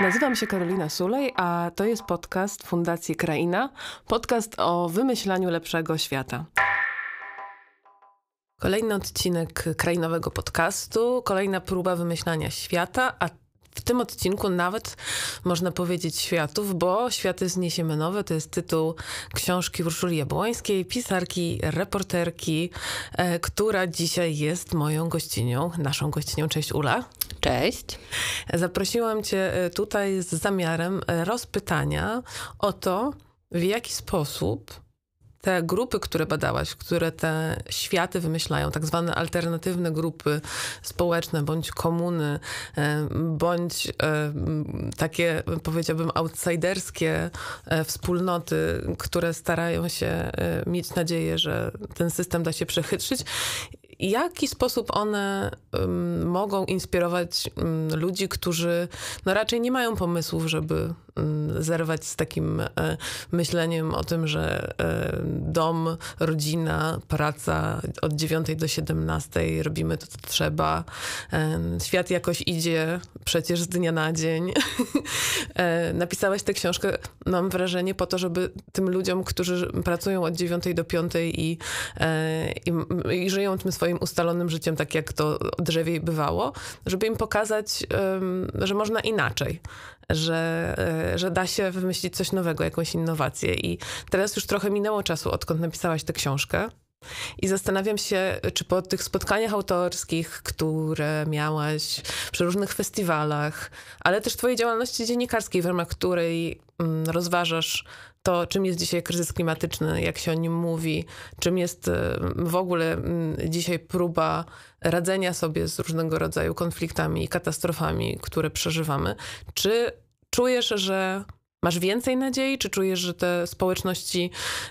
Nazywam się Karolina Sulej, a to jest podcast Fundacji Kraina, podcast o wymyślaniu lepszego świata. Kolejny odcinek krainowego podcastu, kolejna próba wymyślania świata, a w tym odcinku nawet można powiedzieć światów, bo Światy zniesiemy nowe to jest tytuł książki Urszuli Jabłońskiej, pisarki, reporterki, e, która dzisiaj jest moją gościnią, naszą gościnią. Cześć Ula. Cześć. Zaprosiłam cię e, tutaj z zamiarem e, rozpytania o to, w jaki sposób te grupy, które badałaś, które te światy wymyślają, tak zwane alternatywne grupy społeczne, bądź komuny, e, bądź takie, powiedziałbym, outsiderskie wspólnoty, które starają się mieć nadzieję, że ten system da się przechytrzyć, jaki sposób one um, mogą inspirować um, ludzi, którzy no, raczej nie mają pomysłów, żeby zerwać z takim e, myśleniem o tym, że e, dom, rodzina, praca od 9 do 17 robimy to, co trzeba. E, świat jakoś idzie przecież z dnia na dzień. napisałaś tę książkę, mam wrażenie, po to, żeby tym ludziom, którzy pracują od 9 do 5 i, i, i żyją tym swoim ustalonym życiem, tak jak to drzewiej bywało, żeby im pokazać, że można inaczej, że, e, że da się wymyślić coś nowego, jakąś innowację. I teraz już trochę minęło czasu, odkąd napisałaś tę książkę. I zastanawiam się, czy po tych spotkaniach autorskich, które miałaś przy różnych festiwalach, ale też twojej działalności dziennikarskiej, w ramach której mm, rozważasz to, czym jest dzisiaj kryzys klimatyczny, jak się o nim mówi, czym jest e, w ogóle dzisiaj próba radzenia sobie z różnego rodzaju konfliktami i katastrofami, które przeżywamy. Czy czujesz, że Masz więcej nadziei? Czy czujesz, że te społeczności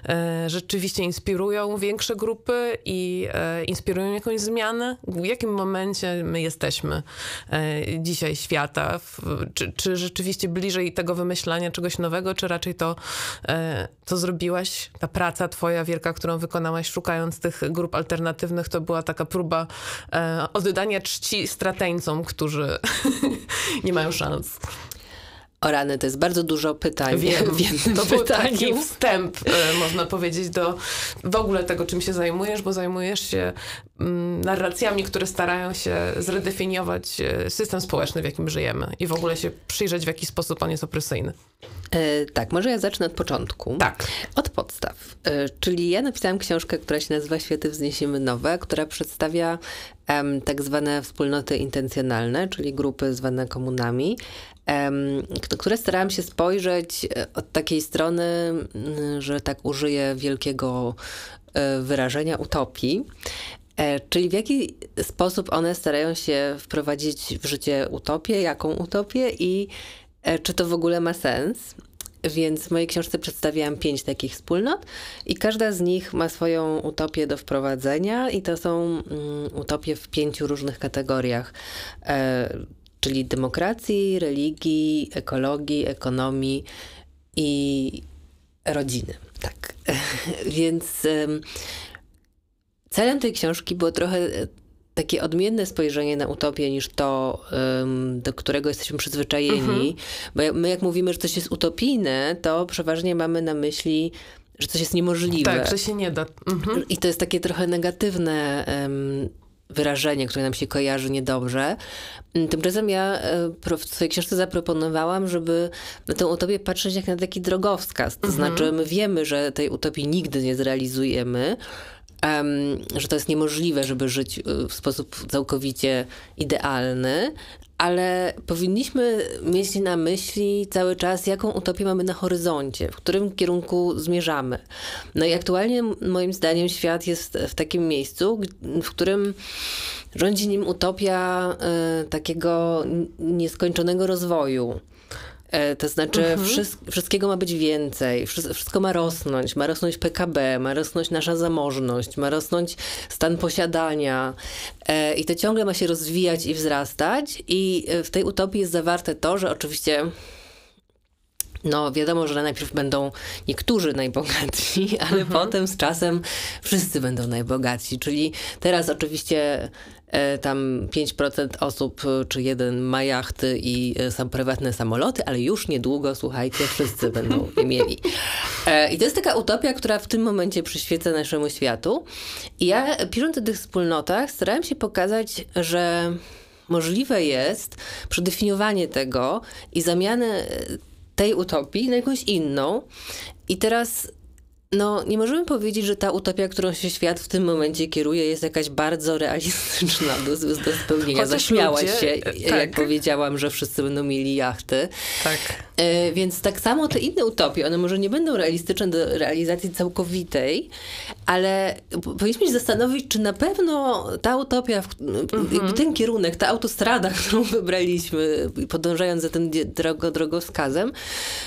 e, rzeczywiście inspirują większe grupy i e, inspirują jakąś zmianę? W jakim momencie my jesteśmy e, dzisiaj świata? Czy, czy, rzeczywiście bliżej tego wymyślania czegoś nowego, czy raczej to, co zrobiłaś, ta praca twoja wielka, którą wykonałaś, szukając tych grup alternatywnych, to była taka próba oddania czci strateńcom, którzy nie mają szans? O rany, to jest bardzo dużo pytań Wiem, w jednym To był taki wstęp, e, można powiedzieć, do w ogóle tego, czym się zajmujesz, bo zajmujesz się narracjami, które starają się zredefiniować e, system społeczny, w jakim żyjemy i w ogóle się przyjrzeć, w jaki sposób on jest opresyjny. E, tak, może ja zacznę od początku. Tak. Od podstaw. E, czyli ja napisałam książkę, która się nazywa Światy wzniesiemy nowe, która przedstawia tak zwane wspólnoty intencjonalne, czyli grupy zwane komunami, które starałam się spojrzeć e, od takiej strony, że tak użyję wielkiego e, wyrażenia utopii. E, czyli w jaki sposób one starają się wprowadzić w życie utopię, jaką utopię i czy to w ogóle ma sens. Więc w mojej książce przedstawiałam pięć takich wspólnot i każda z nich ma swoją utopię do wprowadzenia i to są mm, utopie w pięciu różnych kategoriach, e, czyli demokracji, religii, ekologii, ekonomii i rodziny. Tak. Więc e, celem tej książki było trochę takie odmienne spojrzenie na utopię niż to, do którego jesteśmy przyzwyczajeni. Mhm. Bo my jak mówimy, że coś jest utopijne, to przeważnie mamy na myśli że coś jest niemożliwe. Tak, że się nie da. Mhm. I to jest takie trochę negatywne um, wyrażenie, które nam się kojarzy niedobrze. Tymczasem ja e, w swojej książce zaproponowałam, żeby na tę utopię patrzeć jak na taki drogowskaz. To mhm. znaczy, my wiemy, że tej utopii nigdy nie zrealizujemy, że to jest niemożliwe, żeby żyć y, w sposób całkowicie idealny, ale powinniśmy mieć na myśli cały czas, jaką utopię mamy na horyzoncie, w którym kierunku zmierzamy. No i aktualnie moim zdaniem świat jest w takim miejscu, w którym rządzi nim utopia y, takiego nieskończonego rozwoju. E, to znaczy, mhm. wszystkiego ma być więcej, wszystko ma rosnąć. Ma rosnąć PKB, ma rosnąć nasza zamożność, ma rosnąć stan posiadania. E, I to ciągle ma się rozwijać i wzrastać. I e, w tej utopii jest zawarte to, że oczywiście. No, wiadomo, że najpierw będą niektórzy najbogatsi, ale mhm. potem z czasem wszyscy będą najbogatsi. Czyli teraz oczywiście tam 5% osób czy jeden ma jachty i są prywatne samoloty, ale już niedługo, słuchajcie, wszyscy będą je mieli. I to jest taka utopia, która w tym momencie przyświeca naszemu światu. I ja pisząc o tych wspólnotach starałem się pokazać, że możliwe jest przedefiniowanie tego i zamianę tej utopii na jakąś inną. I teraz no, nie możemy powiedzieć, że ta utopia, którą się świat w tym momencie kieruje, jest jakaś bardzo realistyczna do, do spełnienia. Chociaż Zaśmiałaś ludzie, się, tak. jak powiedziałam, że wszyscy będą mieli jachty. Tak. E, więc tak samo te inne utopie, one może nie będą realistyczne do realizacji całkowitej, ale powinniśmy się zastanowić, czy na pewno ta utopia, mhm. ten kierunek, ta autostrada, którą wybraliśmy, podążając za tym drogo, drogowskazem,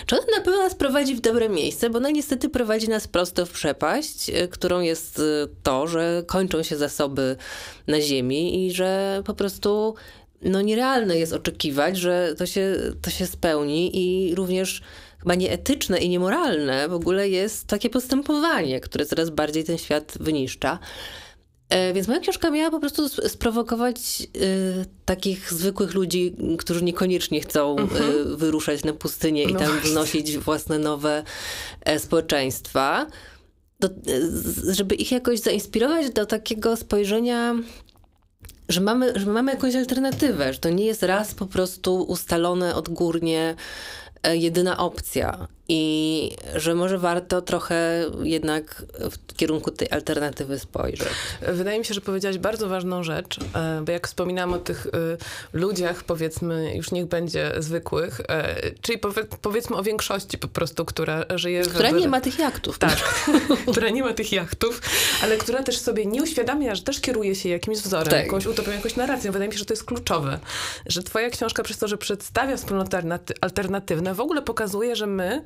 czy ona na pewno nas prowadzi w dobre miejsce, bo ona niestety prowadzi nas prosto w przepaść, e, którą jest e, to, że kończą się zasoby na ziemi i że po prostu no nierealne jest oczekiwać, że to się, to się spełni i również chyba nieetyczne i niemoralne w ogóle jest takie postępowanie, które coraz bardziej ten świat wyniszcza. E, więc moja książka miała po prostu sprowokować y, takich zwykłych ludzi, którzy niekoniecznie chcą y, wyruszać na pustynię i no tam właśnie. wnosić własne nowe y, społeczeństwa. Do, żeby ich jakoś zainspirować do takiego spojrzenia że mamy, że mamy jakąś alternatywę, że to nie jest raz po prostu ustalone odgórnie E, jedyna opcja i że może warto trochę jednak w kierunku tej alternatywy spojrzeć. Wydaje mi się, że powiedziałaś bardzo ważną rzecz, e, bo jak wspominałam o tych e, ludziach, powiedzmy, już niech będzie zwykłych, czyli powiedzmy o większości po prostu, która żyje... Która w... nie ma tych jachtów. Tak, która nie ma tych jachtów, ale która też sobie nie uświadamia, że też kieruje się jakimś wzorem, tak. jakąś utopią, jakąś narracją. Wydaje mi się, że to jest kluczowe, że twoja książka przez to, że przedstawia wspólnoty alternatywne, w ogóle pokazuje, że my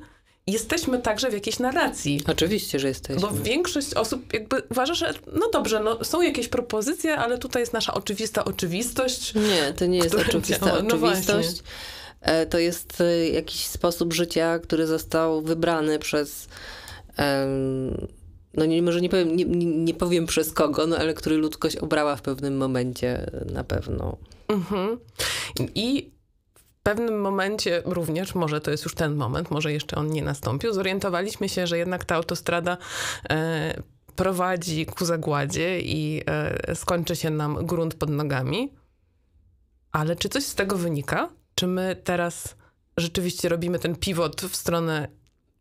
jesteśmy także w jakiejś narracji. Oczywiście, że jesteśmy. Bo większość osób jakby uważa, że no dobrze, no są jakieś propozycje, ale tutaj jest nasza oczywista oczywistość. Nie, to nie jest oczywista działa. No oczywistość. No to jest e, jakiś sposób życia, który został wybrany przez no nie, może nie powiem, nie, nie powiem przez kogo, no ale który ludzkość obrała w pewnym momencie na pewno. Mhm. I pewnym momencie również, może to jest już ten moment, może jeszcze on nie nastąpił, zorientowaliśmy się, że jednak ta autostrada e, prowadzi ku zagładzie i e, skończy się nam grunt pod nogami. Ale czy coś z tego wynika? Czy my teraz rzeczywiście robimy ten pivot w stronę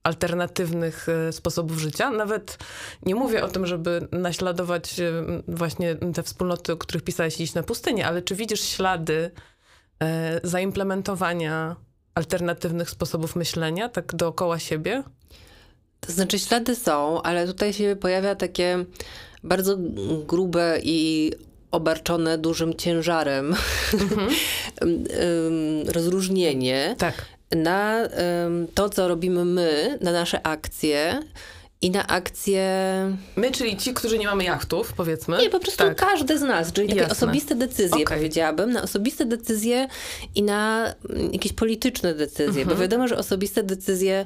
alternatywnych e, sposobów życia. Nawet nie mówię o tym, żeby naśladować e, właśnie te wspólnoty, o których pisałeś, iść na pustynię, ale czy widzisz ślady zaimplementowania alternatywnych sposobów myślenia, tak dookoła siebie? To znaczy ślady są, ale tutaj się pojawia takie bardzo grube i obarczone dużym ciężarem mhm. rozróżnienie tak. na to, co robimy my, na nasze akcje i na akcje. My, czyli ci, którzy nie mamy jachtów, powiedzmy. Nie, po prostu tak. każdy z nas, czyli takie Jasne. osobiste decyzje, okay. powiedziałabym, na osobiste decyzje i na mm, jakieś polityczne decyzje, mhm. bo wiadomo, że osobiste decyzje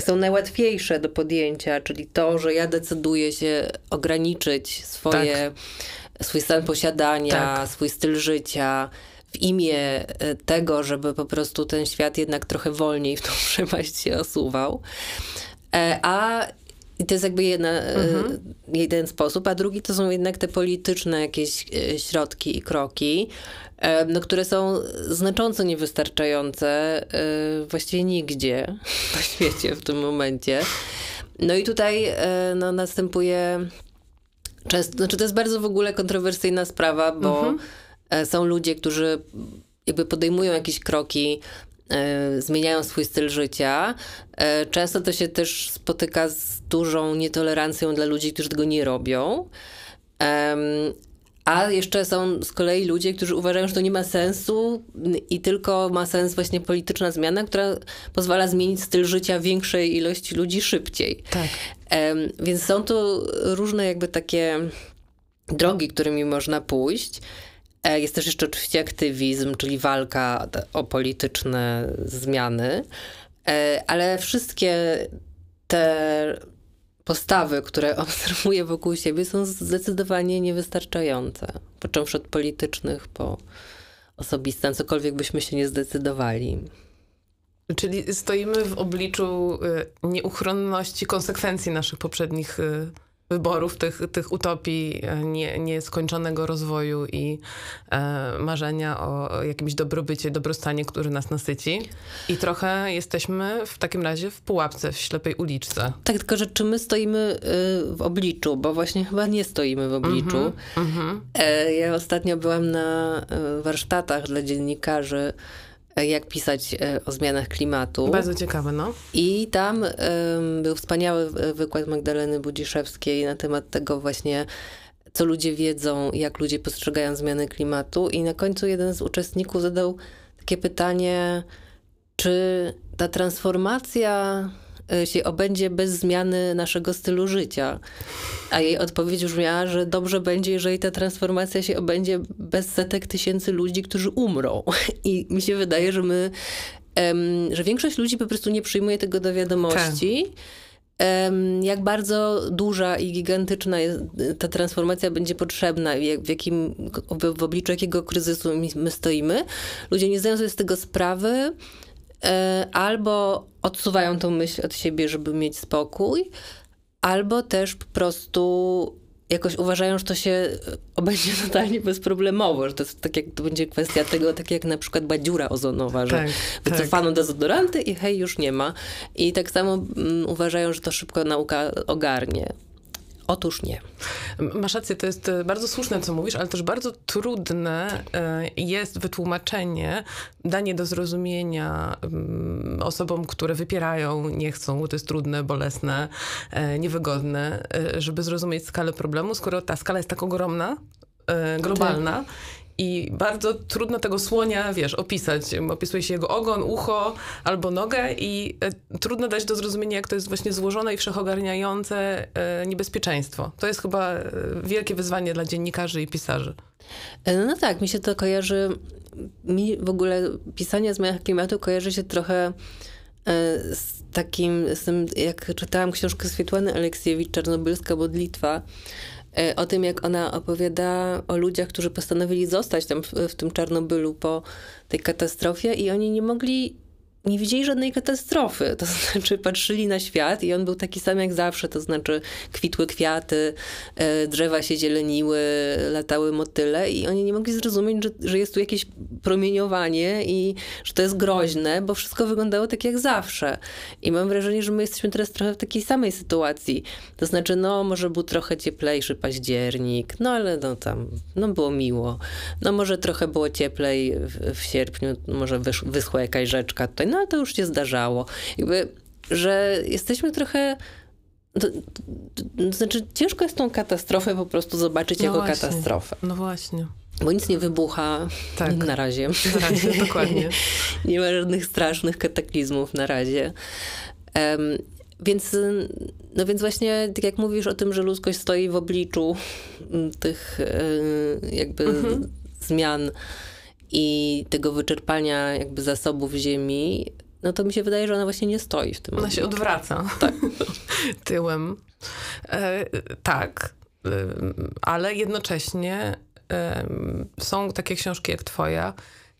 są najłatwiejsze do podjęcia, czyli to, że ja decyduję się ograniczyć swoje, tak. swój stan posiadania, tak. swój styl życia w imię e, tego, żeby po prostu ten świat jednak trochę wolniej w tą przepaść się osuwał. E, a i to jest jakby jedna, e, mhm. jeden sposób, a drugi to są jednak te polityczne jakieś e, środki i kroki, e, no, które są znacząco niewystarczające właściwie nigdzie na świecie w tym momencie. No i tutaj no, następuje często, znaczy to jest bardzo w ogóle kontrowersyjna sprawa, bo mhm. są ludzie, którzy jakby podejmują jakieś kroki zmieniają swój styl życia. E, często to się też spotyka z dużą nietolerancją dla ludzi, którzy tego nie robią. A jeszcze są z kolei ludzie, którzy uważają, że to nie ma sensu i tylko ma sens właśnie polityczna zmiana, która pozwala zmienić styl życia większej ilości ludzi szybciej. Tak. Więc są tu różne jakby takie drogi, którymi można pójść. E, jest też jeszcze oczywiście aktywizm, czyli walka o polityczne zmiany, e, ale wszystkie te postawy, które obserwuję wokół siebie, są zdecydowanie niewystarczające. Począwszy od politycznych, po osobiste, cokolwiek byśmy się nie zdecydowali. Czyli stoimy w obliczu y, nieuchronności konsekwencji naszych poprzednich wyborów, tych, tych utopii e, nie, nieskończonego rozwoju i e, marzenia o jakimś dobrobycie, dobrostanie, który nas nasyci. I trochę jesteśmy w takim razie w pułapce, w ślepej uliczce. Tak, tylko że czy my stoimy y, w obliczu, bo właśnie chyba nie stoimy w obliczu. Mm -hmm, e, ja ostatnio byłam na y, warsztatach dla dziennikarzy jak pisać e, o zmianach klimatu. Bardzo ciekawe, no. I tam był wspaniały wykład Magdaleny Budziszewskiej na temat tego właśnie, co ludzie wiedzą, jak ludzie postrzegają zmiany klimatu. I na końcu jeden z uczestników zadał takie pytanie, czy ta transformacja się obędzie bez zmiany naszego stylu życia. A jej odpowiedź brzmiała, że dobrze będzie, jeżeli ta transformacja się obędzie bez setek tysięcy ludzi, którzy umrą. I mi się wydaje, że my, że większość ludzi po prostu nie przyjmuje tego do wiadomości. Tak. jak bardzo duża i gigantyczna jest, ta transformacja będzie potrzebna, w, jakim, w obliczu jakiego kryzysu my stoimy. Ludzie nie zdają sobie z tego sprawy. E, albo odsuwają tą myśl od siebie, żeby mieć spokój, albo też po prostu jakoś uważają, że to się obędzie totalnie bezproblemowo, że to jest tak jak to będzie kwestia tego, tak jak na przykład była dziura ozonowa, że tak, wycofano tak. dezodoranty i hej, już nie ma. I tak samo um, uważają, że to szybko nauka ogarnie. Otóż nie. Masz rację, to jest e, bardzo słuszne, co mówisz, ale też bardzo trudne e, jest wytłumaczenie, danie do zrozumienia mm, osobom, które wypierają, nie chcą, bo to jest trudne, bolesne, e, niewygodne, żeby zrozumieć skalę problemu, skoro ta skala jest tak ogromna, globalna tak. I bardzo trudno tego słonia, wiesz, opisać. Opisuje się jego ogon, ucho albo nogę i e, trudno dać do zrozumienia, jak to jest właśnie złożone i wszechogarniające e, niebezpieczeństwo. To jest chyba e, wielkie wyzwanie dla dziennikarzy i pisarzy. No, tak, mi się to kojarzy, mi w ogóle pisanie o zmianach klimatu kojarzy się trochę z takim, z tym, jak czytałam książkę Swietłany Aleksiewicz, Czarnobylska modlitwa, o tym, jak ona opowiada o ludziach, którzy postanowili zostać tam w, w tym Czarnobylu po tej katastrofie i oni nie mogli nie widzieli żadnej katastrofy. To znaczy, patrzyli na świat i on był taki sam jak zawsze. To znaczy, kwitły kwiaty, e, drzewa się zieleniły, latały motyle, i oni nie mogli zrozumieć, że, że jest tu jakieś promieniowanie i że to jest groźne, bo wszystko wyglądało tak jak zawsze. I mam wrażenie, że my jesteśmy teraz trochę w takiej samej sytuacji. To znaczy, no, może był trochę cieplejszy październik, no ale no tam, no było miło. No, może trochę było cieplej w, w sierpniu, może wysz, wyschła jakaś rzeczka tutaj no ale to już się zdarzało. Jakby, że jesteśmy trochę to, to, to, znaczy, ciężko jest tą katastrofę po prostu zobaczyć no jako właśnie. katastrofę. No właśnie. Bo nic nie wybucha tak. na razie. Na razie, dokładnie. nie ma żadnych strasznych kataklizmów na razie. Um, więc, no więc właśnie, tak jak mówisz o tym, że ludzkość stoi w obliczu tych jakby mhm. zmian i tego wyczerpania jakby zasobów ziemi, no to mi się wydaje, że ona właśnie nie stoi w tym Ona się odwraca tak. tyłem. E, tak, e, ale jednocześnie e, są takie książki jak twoja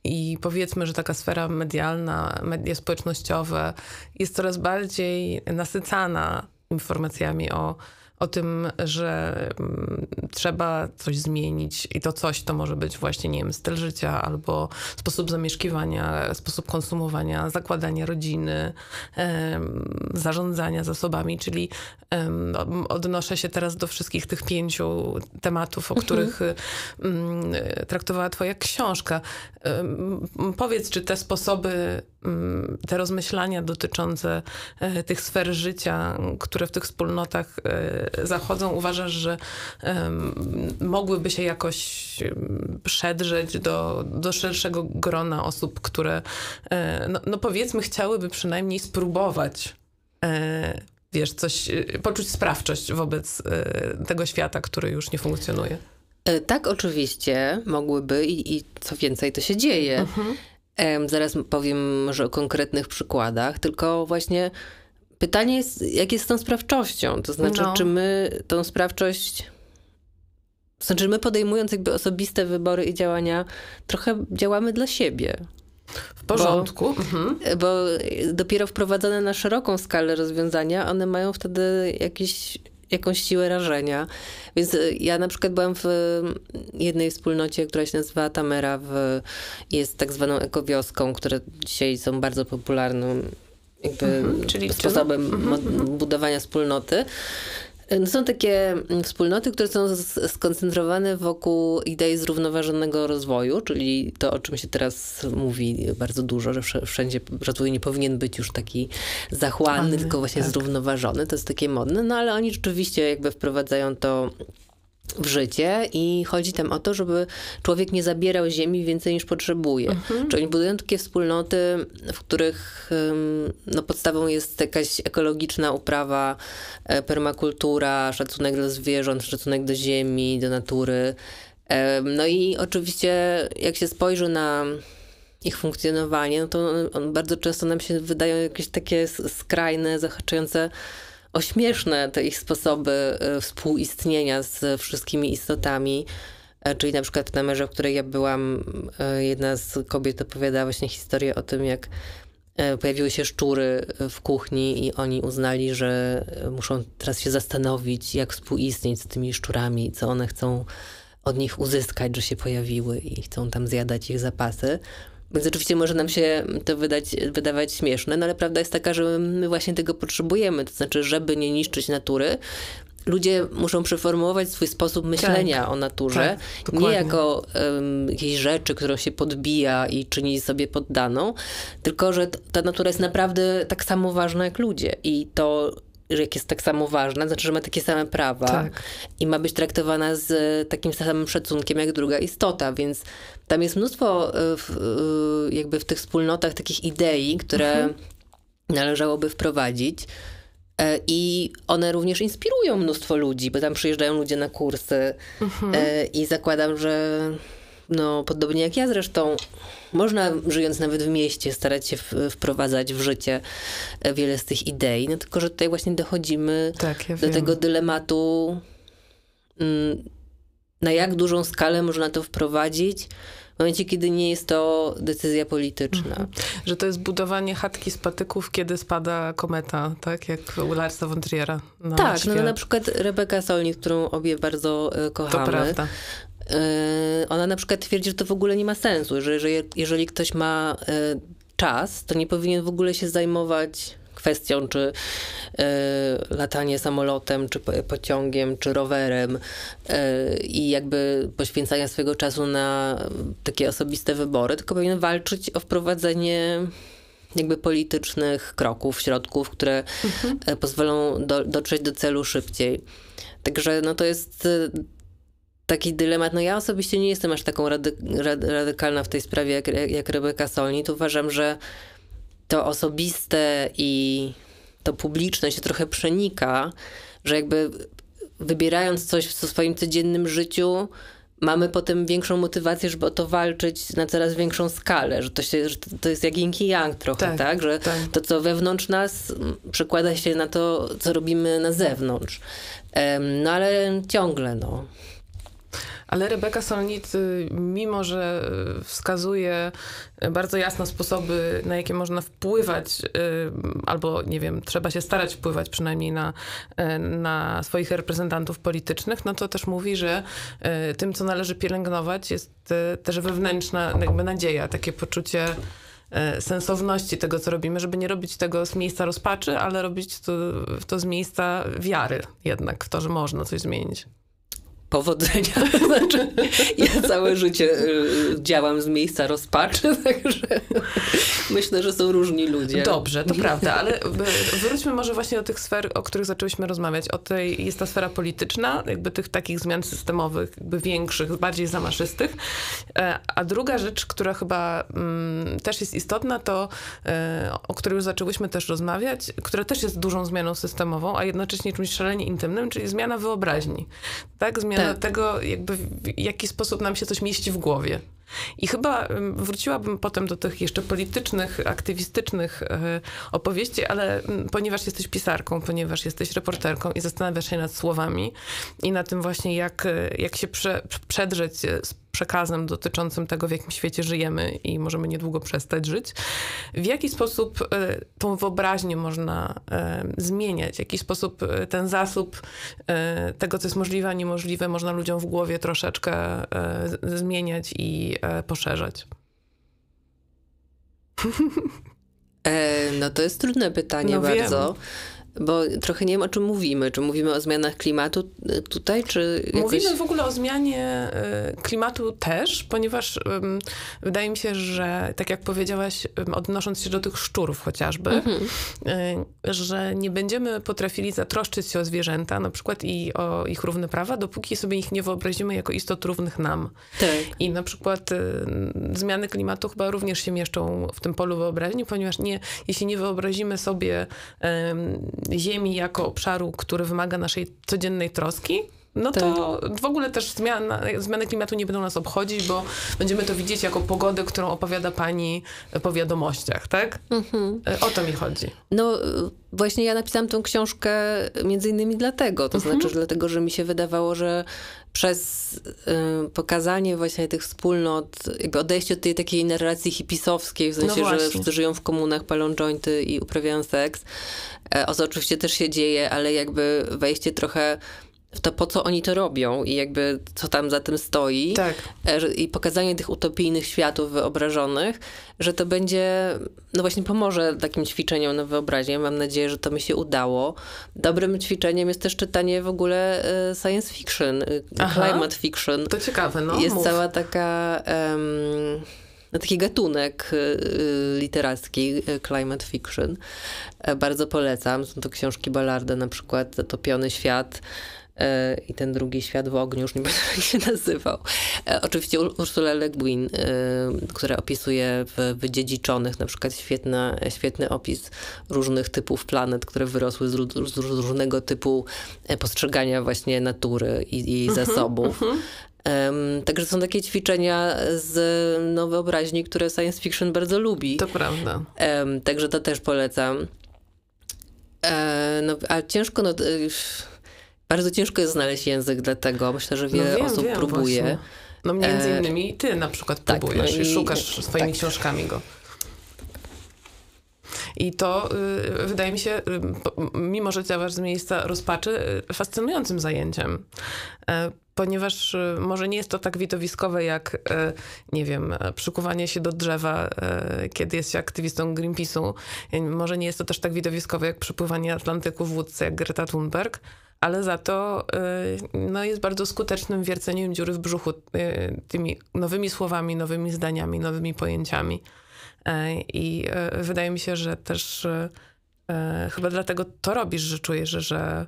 i powiedzmy, że taka sfera medialna, media społecznościowe jest coraz bardziej nasycana informacjami o o tym, że mm, trzeba coś zmienić i to coś to może być właśnie, nie wiem, styl życia albo sposób zamieszkiwania, sposób konsumowania, zakładania rodziny, zarządzania zasobami, czyli odnoszę się teraz do wszystkich tych pięciu tematów, o mhm. których mm, traktowała twoja książka. Powiedz, czy te sposoby, mm, te rozmyślania dotyczące e, tych sfer życia, które w tych wspólnotach e, zachodzą, uważasz, że um, mogłyby się jakoś przedrzeć do, do szerszego grona osób, które, e, no, no powiedzmy, chciałyby przynajmniej spróbować e, wiesz, coś, e, poczuć sprawczość wobec tego świata, który już nie funkcjonuje. Tak, oczywiście mogłyby i, i co więcej, to się dzieje. Mhm. Zaraz powiem może o konkretnych przykładach, tylko właśnie pytanie jest, jak jest z tą sprawczością? To znaczy, no. czy my tą sprawczość znaczy, my podejmując jakby osobiste wybory i działania, trochę działamy dla siebie. W porządku. Bo, mhm. bo dopiero wprowadzone na szeroką skalę rozwiązania, one mają wtedy jakiś jakąś siłę rażenia. Więc e, ja na przykład byłam w jednej wspólnocie, która się nazywa Tamera, w, jest tak zwaną ekowioską, które dzisiaj są bardzo popularną jakby mhm, czyli sposobem mhm. budowania wspólnoty. No są takie wspólnoty, które są skoncentrowane wokół idei zrównoważonego rozwoju, czyli to, o czym się teraz mówi bardzo dużo, że wszędzie rozwój nie powinien być już taki zachłanny, tylko właśnie tak. zrównoważony. To jest takie modne, no ale oni rzeczywiście jakby wprowadzają to w życie i chodzi tam o to, żeby człowiek nie zabierał ziemi więcej niż potrzebuje. Mhm. Czyli budują takie wspólnoty, w których no, podstawą jest jakaś ekologiczna uprawa, e, permakultura, szacunek do zwierząt, szacunek do ziemi, do natury. No i oczywiście jak się spojrzy na ich funkcjonowanie, no to on, bardzo często nam się wydają jakieś takie skrajne, zahaczające ośmieszne te ich sposoby e, współistnienia z wszystkimi istotami. E, czyli na przykład w namerze, w której ja byłam, e, jedna z kobiet opowiadała właśnie historię o tym, jak pojawiły się szczury w kuchni i oni uznali, że muszą teraz się zastanowić, jak współistnieć z tymi szczurami, co one chcą od nich uzyskać, że się pojawiły i chcą tam zjadać ich zapasy. Więc oczywiście może nam się to wydać, wydawać śmieszne, no ale prawda jest taka, że my właśnie tego potrzebujemy. To znaczy, żeby nie niszczyć natury, ludzie muszą przeformułować swój sposób myślenia tak, o naturze, tak, nie jako um, jakiejś rzeczy, którą się podbija i czyni sobie poddaną, tylko że ta natura jest naprawdę tak samo ważna jak ludzie i to jak jest tak samo ważna, znaczy, że ma takie same prawa tak. i ma być traktowana z takim samym szacunkiem jak druga istota, więc tam jest mnóstwo e, w, e, jakby w tych wspólnotach takich idei, które mhm. należałoby wprowadzić. E, I one również inspirują mnóstwo ludzi, bo tam przyjeżdżają ludzie na kursy mhm. i zakładam, że no, podobnie jak ja zresztą, można żyjąc nawet w mieście starać się wprowadzać w życie wiele z tych idei, no tylko, że tutaj właśnie dochodzimy tak, ja do wiem. tego dylematu, mm, na jak dużą skalę można to wprowadzić, w momencie, kiedy nie jest to decyzja polityczna. Mhm. Że to jest budowanie chatki z patyków, kiedy spada kometa, tak? Jak u Larsa von Triera. Tak, no, na przykład Rebeka Solnit, którą obie bardzo e, kochamy. To prawda. E, ona na przykład twierdzi, że to w ogóle nie ma sensu, że, że jeżeli ktoś ma e, czas, to nie powinien w ogóle się zajmować kwestią, czy latanie samolotem, czy pociągiem, czy rowerem i jakby poświęcania swojego czasu na takie osobiste wybory, tylko powinien walczyć o wprowadzenie jakby politycznych kroków, środków, które mhm. pozwolą do, dotrzeć do celu szybciej. Także no to jest taki dylemat. No ja osobiście nie jestem aż taką rady, rady, radykalna w tej sprawie jak, jak Rebeka Solnit. Uważam, że to osobiste i to publiczne się trochę przenika, że jakby wybierając coś w swoim codziennym życiu, mamy potem większą motywację, żeby o to walczyć na coraz większą skalę, że to, się, że to jest jak yin yang trochę, tak? tak? Że tak. to, co wewnątrz nas, przekłada się na to, co robimy na zewnątrz. No ale ciągle, no. Ale Rebeka Solnit, y, mimo że y, wskazuje bardzo jasno sposoby, na jakie można wpływać, y, albo nie wiem, trzeba się starać wpływać przynajmniej na, na swoich reprezentantów politycznych, no to też mówi, że tym, co należy pielęgnować, jest też wewnętrzna jakby nadzieja, takie poczucie sensowności tego, co robimy, żeby nie robić tego z miejsca rozpaczy, ale robić to, to z miejsca wiary jednak w to, że można coś zmienić powodzenia. znaczy, ja całe życie y, działam z miejsca rozpaczy, także myślę, że są różni ludzie. Dobrze, to prawda, ale wróćmy może właśnie do tych sfer, o których zaczęłyśmy rozmawiać. O tej, jest ta sfera polityczna, jakby tych takich zmian systemowych, jakby większych, bardziej zamaszystych. E, a druga rzecz, która chyba mm, też jest istotna, to e, o której już zaczęłyśmy też rozmawiać, która też jest dużą zmianą systemową, a jednocześnie czymś szalenie intymnym, czyli zmiana wyobraźni. Tak, zmiana tak. do tego, jakby w jaki sposób nam się coś mieści w głowie. I chyba wróciłabym potem do tych jeszcze politycznych, aktywistycznych e, opowieści, ale ponieważ jesteś pisarką, ponieważ jesteś reporterką i zastanawiasz się nad słowami i na tym właśnie, jak, e, jak się prze, przedrzeć z przekazem dotyczącym tego, w jakim świecie żyjemy i możemy niedługo przestać żyć. W jaki sposób e, tą wyobraźnię można zmieniać? W jaki sposób ten zasób tego, co jest możliwe, a niemożliwe, można ludziom w głowie troszeczkę zmieniać i E, poszerzać? E, no to jest trudne pytanie no bardzo. Wiem. Bo trochę nie wiem, o czym mówimy. Czy mówimy o zmianach klimatu e, tutaj, czy jakoś... Mówimy w ogóle o zmianie e, klimatu też, ponieważ um, wydaje mi się, że tak jak powiedziałaś, um, odnosząc się do tych szczurów chociażby, mhm. y, że nie będziemy potrafili zatroszczyć się o zwierzęta, na przykład i o ich równe prawa, dopóki sobie ich nie wyobrazimy jako istot równych nam. Tak. I na przykład y, zmiany klimatu chyba również się mieszczą w tym polu wyobraźni, ponieważ nie, jeśli nie wyobrazimy sobie Ziemi jako obszaru, który wymaga naszej codziennej troski, no to tak. w ogóle też zmiana, zmiany klimatu nie będą nas obchodzić, bo będziemy to widzieć jako pogodę, którą opowiada pani po wiadomościach, tak? Mhm. O to mi chodzi. No właśnie ja napisałam tą książkę między innymi dlatego, to mhm. znaczy dlatego, że mi się wydawało, że przez y, pokazanie właśnie tych wspólnot, jakby odejście od tej takiej narracji hipisowskiej, w sensie, no że wszyscy żyją w komunach, palą jointy i uprawiają seks, e, o oczywiście też się dzieje, ale jakby wejście trochę to, po co oni to robią i jakby co tam za tym stoi. Tak. E, I pokazanie tych utopijnych światów wyobrażonych, że to będzie, no właśnie pomoże takim ćwiczeniom na wyobraźnię. Mam nadzieję, że to mi się udało. Dobrym ćwiczeniem jest też czytanie w ogóle e, science fiction, e, Aha. climate fiction. To ciekawe, no. Jest mów. cała taka... Um, taki gatunek literacki, climate fiction. Bardzo polecam. Są to książki Ballarda, na przykład Zatopiony świat, i ten drugi świat w ogniu, już nie będę jak się nazywał. E, oczywiście Ursula Le Guin, e, która opisuje w Wydziedziczonych, na przykład świetna, świetny opis różnych typów planet, które wyrosły z, z różnego typu postrzegania właśnie natury i, i mhm, zasobów. Um, także są takie ćwiczenia z no, wyobraźni, które science fiction bardzo lubi. To prawda. Um, także to też polecam. E, no, a ciężko, no, bardzo ciężko jest znaleźć język dla tego. Myślę, że wiele no wiem, osób wiem, próbuje. Właśnie. No między e, innymi ty na przykład tak, próbujesz no i, i szukasz swoimi tak. książkami go. I to y, wydaje mi się, y, mimo że działasz z miejsca rozpaczy, y, fascynującym zajęciem. E, ponieważ y, może nie jest to tak widowiskowe jak, y, nie wiem, przykuwanie się do drzewa, kiedy jest się aktywistą Greenpeace'u. Może nie jest to też tak widowiskowe jak przepływanie Atlantyku w łódce jak Greta Thunberg, ale za to no, jest bardzo skutecznym wierceniem dziury w brzuchu tymi nowymi słowami, nowymi zdaniami, nowymi pojęciami. E, I wydaje mi się, że też chyba dlatego to robisz, że czujesz, że, że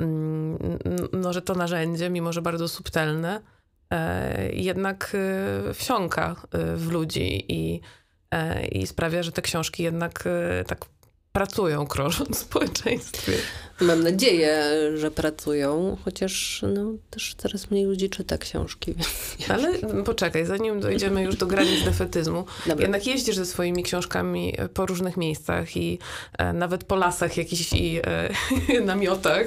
Mm, no, że to narzędzie, mimo że bardzo subtelne, jednak wsiąka w ludzi i, i sprawia, że te książki jednak tak pracują, krążąc w społeczeństwie. Mam nadzieję, że pracują, chociaż no, też coraz mniej ludzi czyta książki. Ale poczekaj, zanim dojdziemy już do granic defetyzmu, Dobra. jednak jeździsz ze swoimi książkami po różnych miejscach i e, nawet po lasach jakichś i e, namiotach,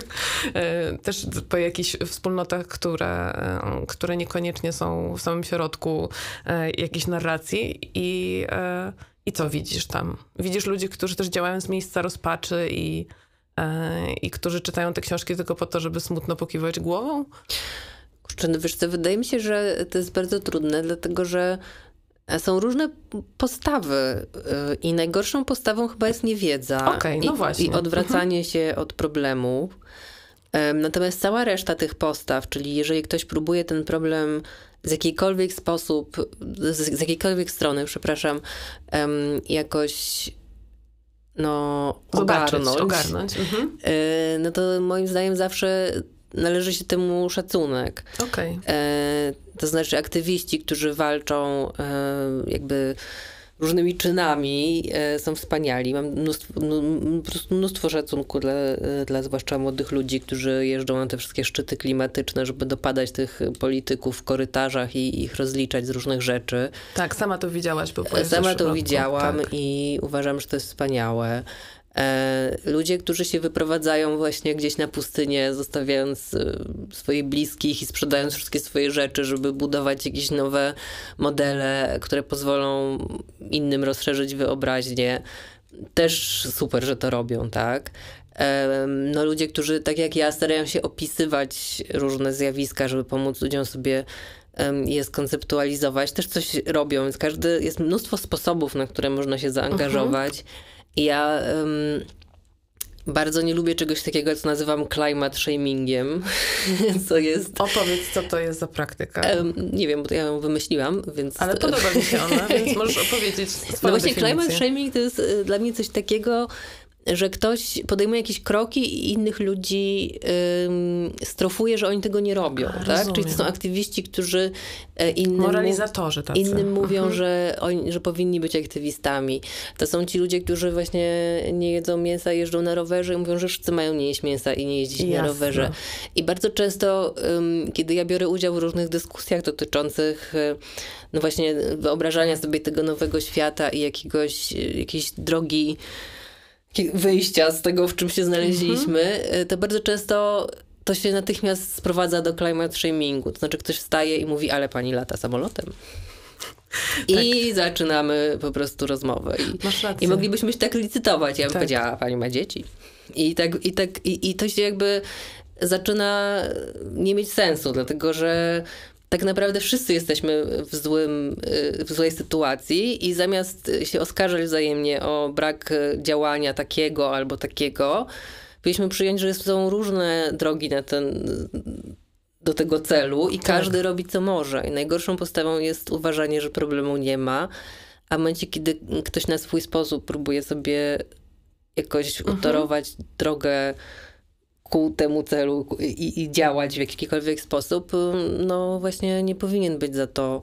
e, też po jakichś wspólnotach, które, e, które niekoniecznie są w samym środku e, jakiejś narracji i e, i co widzisz tam? Widzisz ludzi, którzy też działają z miejsca rozpaczy i, e, i którzy czytają te książki tylko po to, żeby smutno pokiwać głową? Kurczę, no wiesz co, wydaje mi się, że to jest bardzo trudne, dlatego że są różne postawy e, i najgorszą postawą chyba jest niewiedza. Okay, no i, właśnie. I odwracanie mhm. się od problemów. Natomiast cała reszta tych postaw, czyli jeżeli ktoś próbuje ten problem z jakiejkolwiek sposób, z, z jakiejkolwiek strony, przepraszam, jakoś no, Zobaczyć, ogarnąć, ogarnąć. Mhm. Y, no to moim zdaniem zawsze należy się temu szacunek. Okay. to znaczy aktywiści, którzy walczą e, jakby różnymi czynami e, są wspaniali. Mam mnóstwo, po prostu mnóstwo szacunku dla, dla zwłaszcza młodych ludzi, którzy jeżdżą na te wszystkie szczyty klimatyczne, żeby dopadać tych polityków w korytarzach i ich rozliczać z różnych rzeczy. Tak, sama to widziałaś, bo Sama to widziałam tak. i uważam, że to jest wspaniałe. E, ludzie, którzy się wyprowadzają właśnie gdzieś na pustynię, zostawiając e, swoich bliskich i sprzedając wszystkie swoje rzeczy, żeby budować jakieś nowe modele, które pozwolą innym rozszerzyć wyobraźnię. Też super, że to robią, tak? E, no ludzie, którzy tak jak ja starają się opisywać różne zjawiska, żeby pomóc ludziom sobie je skonceptualizować, też coś robią, więc każdy, jest mnóstwo sposobów, na które można się zaangażować. -huh. Ja um, bardzo nie lubię czegoś takiego, co nazywam climate shamingiem, co jest... Opowiedz, co to jest za praktyka. Um, nie wiem, bo ja ją wymyśliłam, więc... Ale podoba mi się ona, więc możesz opowiedzieć No właśnie, definicję. climate shaming to jest y, dla mnie coś takiego, że ktoś podejmuje jakieś kroki i innych ludzi strofuje, że oni tego nie robią. tak? Czyli to są aktywiści, którzy e, innym, Moralizatorzy tacy. innym mówią, mhm. że, oni, że powinni być aktywistami. To są ci ludzie, którzy właśnie nie jedzą mięsa, jeżdżą na rowerze i mówią, że wszyscy mają nie jeść mięsa i nie jeździć Jasne. na rowerze. I bardzo często, kiedy ja biorę udział w różnych dyskusjach dotyczących y, no właśnie wyobrażania sobie tego nowego świata i jakiegoś, jakiejś drogi wyjścia z tego, w czym się znaleźliśmy, mhm. to bardzo często to się natychmiast sprowadza do climate shamingu. To znaczy ktoś wstaje i mówi, ale pani lata samolotem. I tak. zaczynamy po prostu rozmowę. I, I moglibyśmy się tak licytować. Ja bym tak. powiedziała, pani ma dzieci. I tak, i tak, i, i to się jakby zaczyna nie mieć sensu, dlatego że tak naprawdę wszyscy jesteśmy w, złym, y, w złej sytuacji i zamiast się oskarżać wzajemnie o brak działania takiego albo takiego, powinniśmy przyjąć, że są różne drogi na ten, do tego celu i tak. każdy robi co może. I najgorszą postawą jest uważanie, że problemu nie ma, a w momencie, kiedy ktoś na swój sposób próbuje sobie jakoś mhm. utorować drogę ku temu celu i, i działać w jakikolwiek sposób, no właśnie nie powinien być za to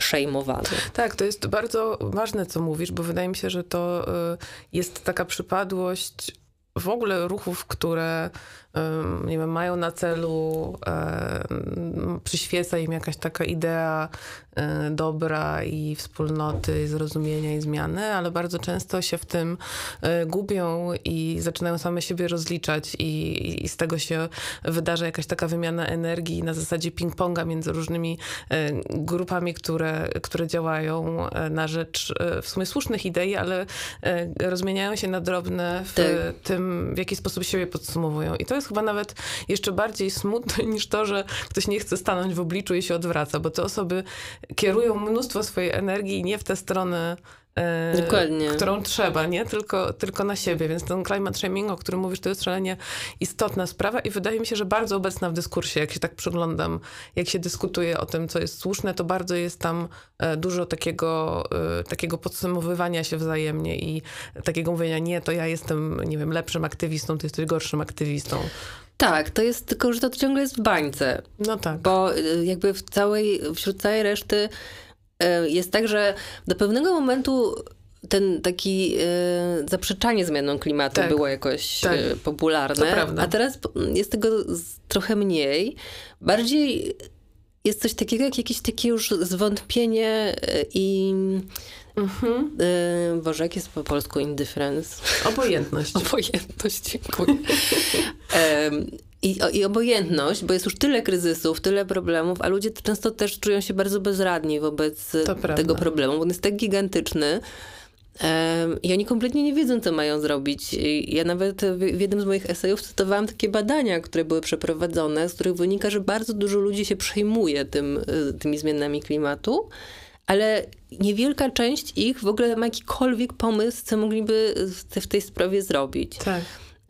szejmowany. Tak, to jest bardzo ważne, co mówisz, bo wydaje mi się, że to y, jest taka przypadłość w ogóle ruchów, które nie wiem, mają na celu, przyświeca im jakaś taka idea e, dobra i wspólnoty, zrozumienia i zmiany, ale bardzo często się w tym e, gubią i zaczynają same siebie rozliczać i, i z tego się wydarza jakaś taka wymiana energii na zasadzie ping-ponga między różnymi e, grupami, które, które działają na rzecz w sumie słusznych idei, ale rozmieniają się na drobne w tak. tym, w jaki sposób siebie podsumowują. I to jest chyba nawet jeszcze bardziej smutne niż to, że ktoś nie chce stanąć w obliczu i się odwraca, bo te osoby kierują mnóstwo swojej energii nie w tę stronę, Dokładnie. którą trzeba, nie? Tylko, tylko na siebie. Więc ten climate shaming, o którym mówisz, to jest szalenie istotna sprawa i wydaje mi się, że bardzo obecna w dyskursie, jak się tak przyglądam, jak się dyskutuje o tym, co jest słuszne, to bardzo jest tam e, dużo takiego, e, takiego podsumowywania się wzajemnie i takiego mówienia, nie, to ja jestem, nie wiem, lepszym aktywistą, ty jesteś gorszym aktywistą. Tak, to jest tylko, że to ciągle jest w bańce. No tak. Bo jakby w całej, wśród całej reszty jest tak, że do pewnego momentu ten taki y, zaprzeczanie zmianą klimatu tak, było jakoś tak. popularne, a teraz jest tego trochę mniej. Bardziej jest coś takiego jak jakieś takie już zwątpienie i Mhm. Y, Boże, jak jest po polsku indifference? Obojętność. Obojętność, dziękuję. I, I obojętność, bo jest już tyle kryzysów, tyle problemów, a ludzie często też czują się bardzo bezradni wobec tego problemu, bo on jest tak gigantyczny. I oni kompletnie nie wiedzą, co mają zrobić. Ja nawet w jednym z moich esejów cytowałam takie badania, które były przeprowadzone, z których wynika, że bardzo dużo ludzi się przejmuje tym, y, tymi zmianami klimatu, ale niewielka część ich w ogóle ma jakikolwiek pomysł, co mogliby w tej sprawie zrobić. Tak.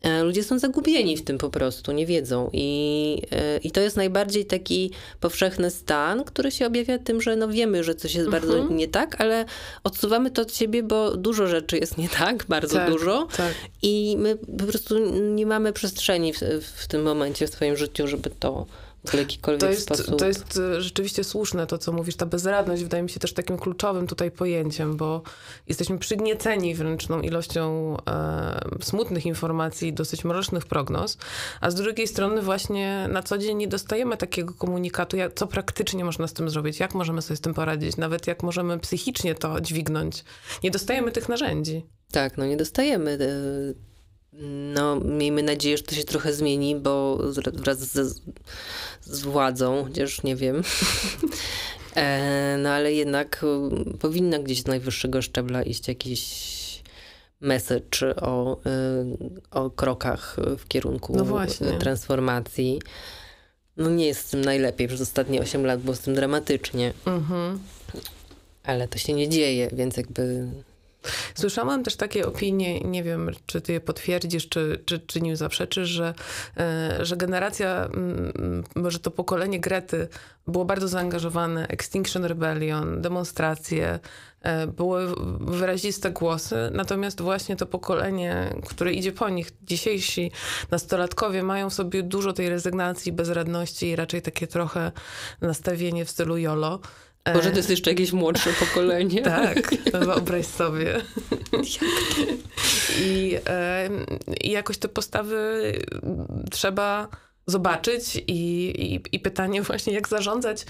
E, ludzie są zagubieni w tym po prostu, nie wiedzą. I, e, I to jest najbardziej taki powszechny stan, który się objawia tym, że no wiemy, że coś jest mhm. bardzo nie tak, ale odsuwamy to od siebie, bo dużo rzeczy jest nie tak, bardzo tak, dużo. Tak. I my po prostu nie mamy przestrzeni w, w tym momencie w swoim życiu, żeby to w jakikolwiek to jest, sposób. To jest e, rzeczywiście słuszne to, co mówisz. Ta bezradność wydaje mi się też takim kluczowym tutaj pojęciem, bo jesteśmy przygnieceni wręcz tą ilością e, smutnych informacji, dosyć mrocznych prognoz, a z drugiej strony właśnie na co dzień nie dostajemy takiego komunikatu, jak, co praktycznie można z tym zrobić, jak możemy sobie z tym poradzić, nawet jak możemy psychicznie to dźwignąć. Nie dostajemy tych narzędzi. Tak, no nie dostajemy. No, miejmy nadzieję, że to się trochę zmieni, bo wraz z, z władzą, chociaż nie wiem. E, no ale jednak e, powinna gdzieś z najwyższego szczebla iść jakiś message o, o krokach w kierunku no transformacji. No nie jest z tym najlepiej, przez ostatnie 8 lat było z tym dramatycznie. Mhm. Ale to się nie dzieje, więc jakby Słyszałam też takie opinie, nie wiem, czy ty je potwierdzisz, czy, czy, czy nim zaprzeczysz, że, e, że generacja, może to pokolenie Grety było bardzo zaangażowane, Extinction Rebellion, demonstracje, e, były wyraziste głosy, natomiast właśnie to pokolenie, które idzie po nich, dzisiejsi nastolatkowie mają w sobie dużo tej rezygnacji, bezradności i raczej takie trochę nastawienie w stylu YOLO. Może to jest jeszcze jakieś młodsze pokolenie. tak, wyobraź sobie. I, I jakoś te postawy trzeba zobaczyć i, i, i pytanie właśnie, jak zarządzać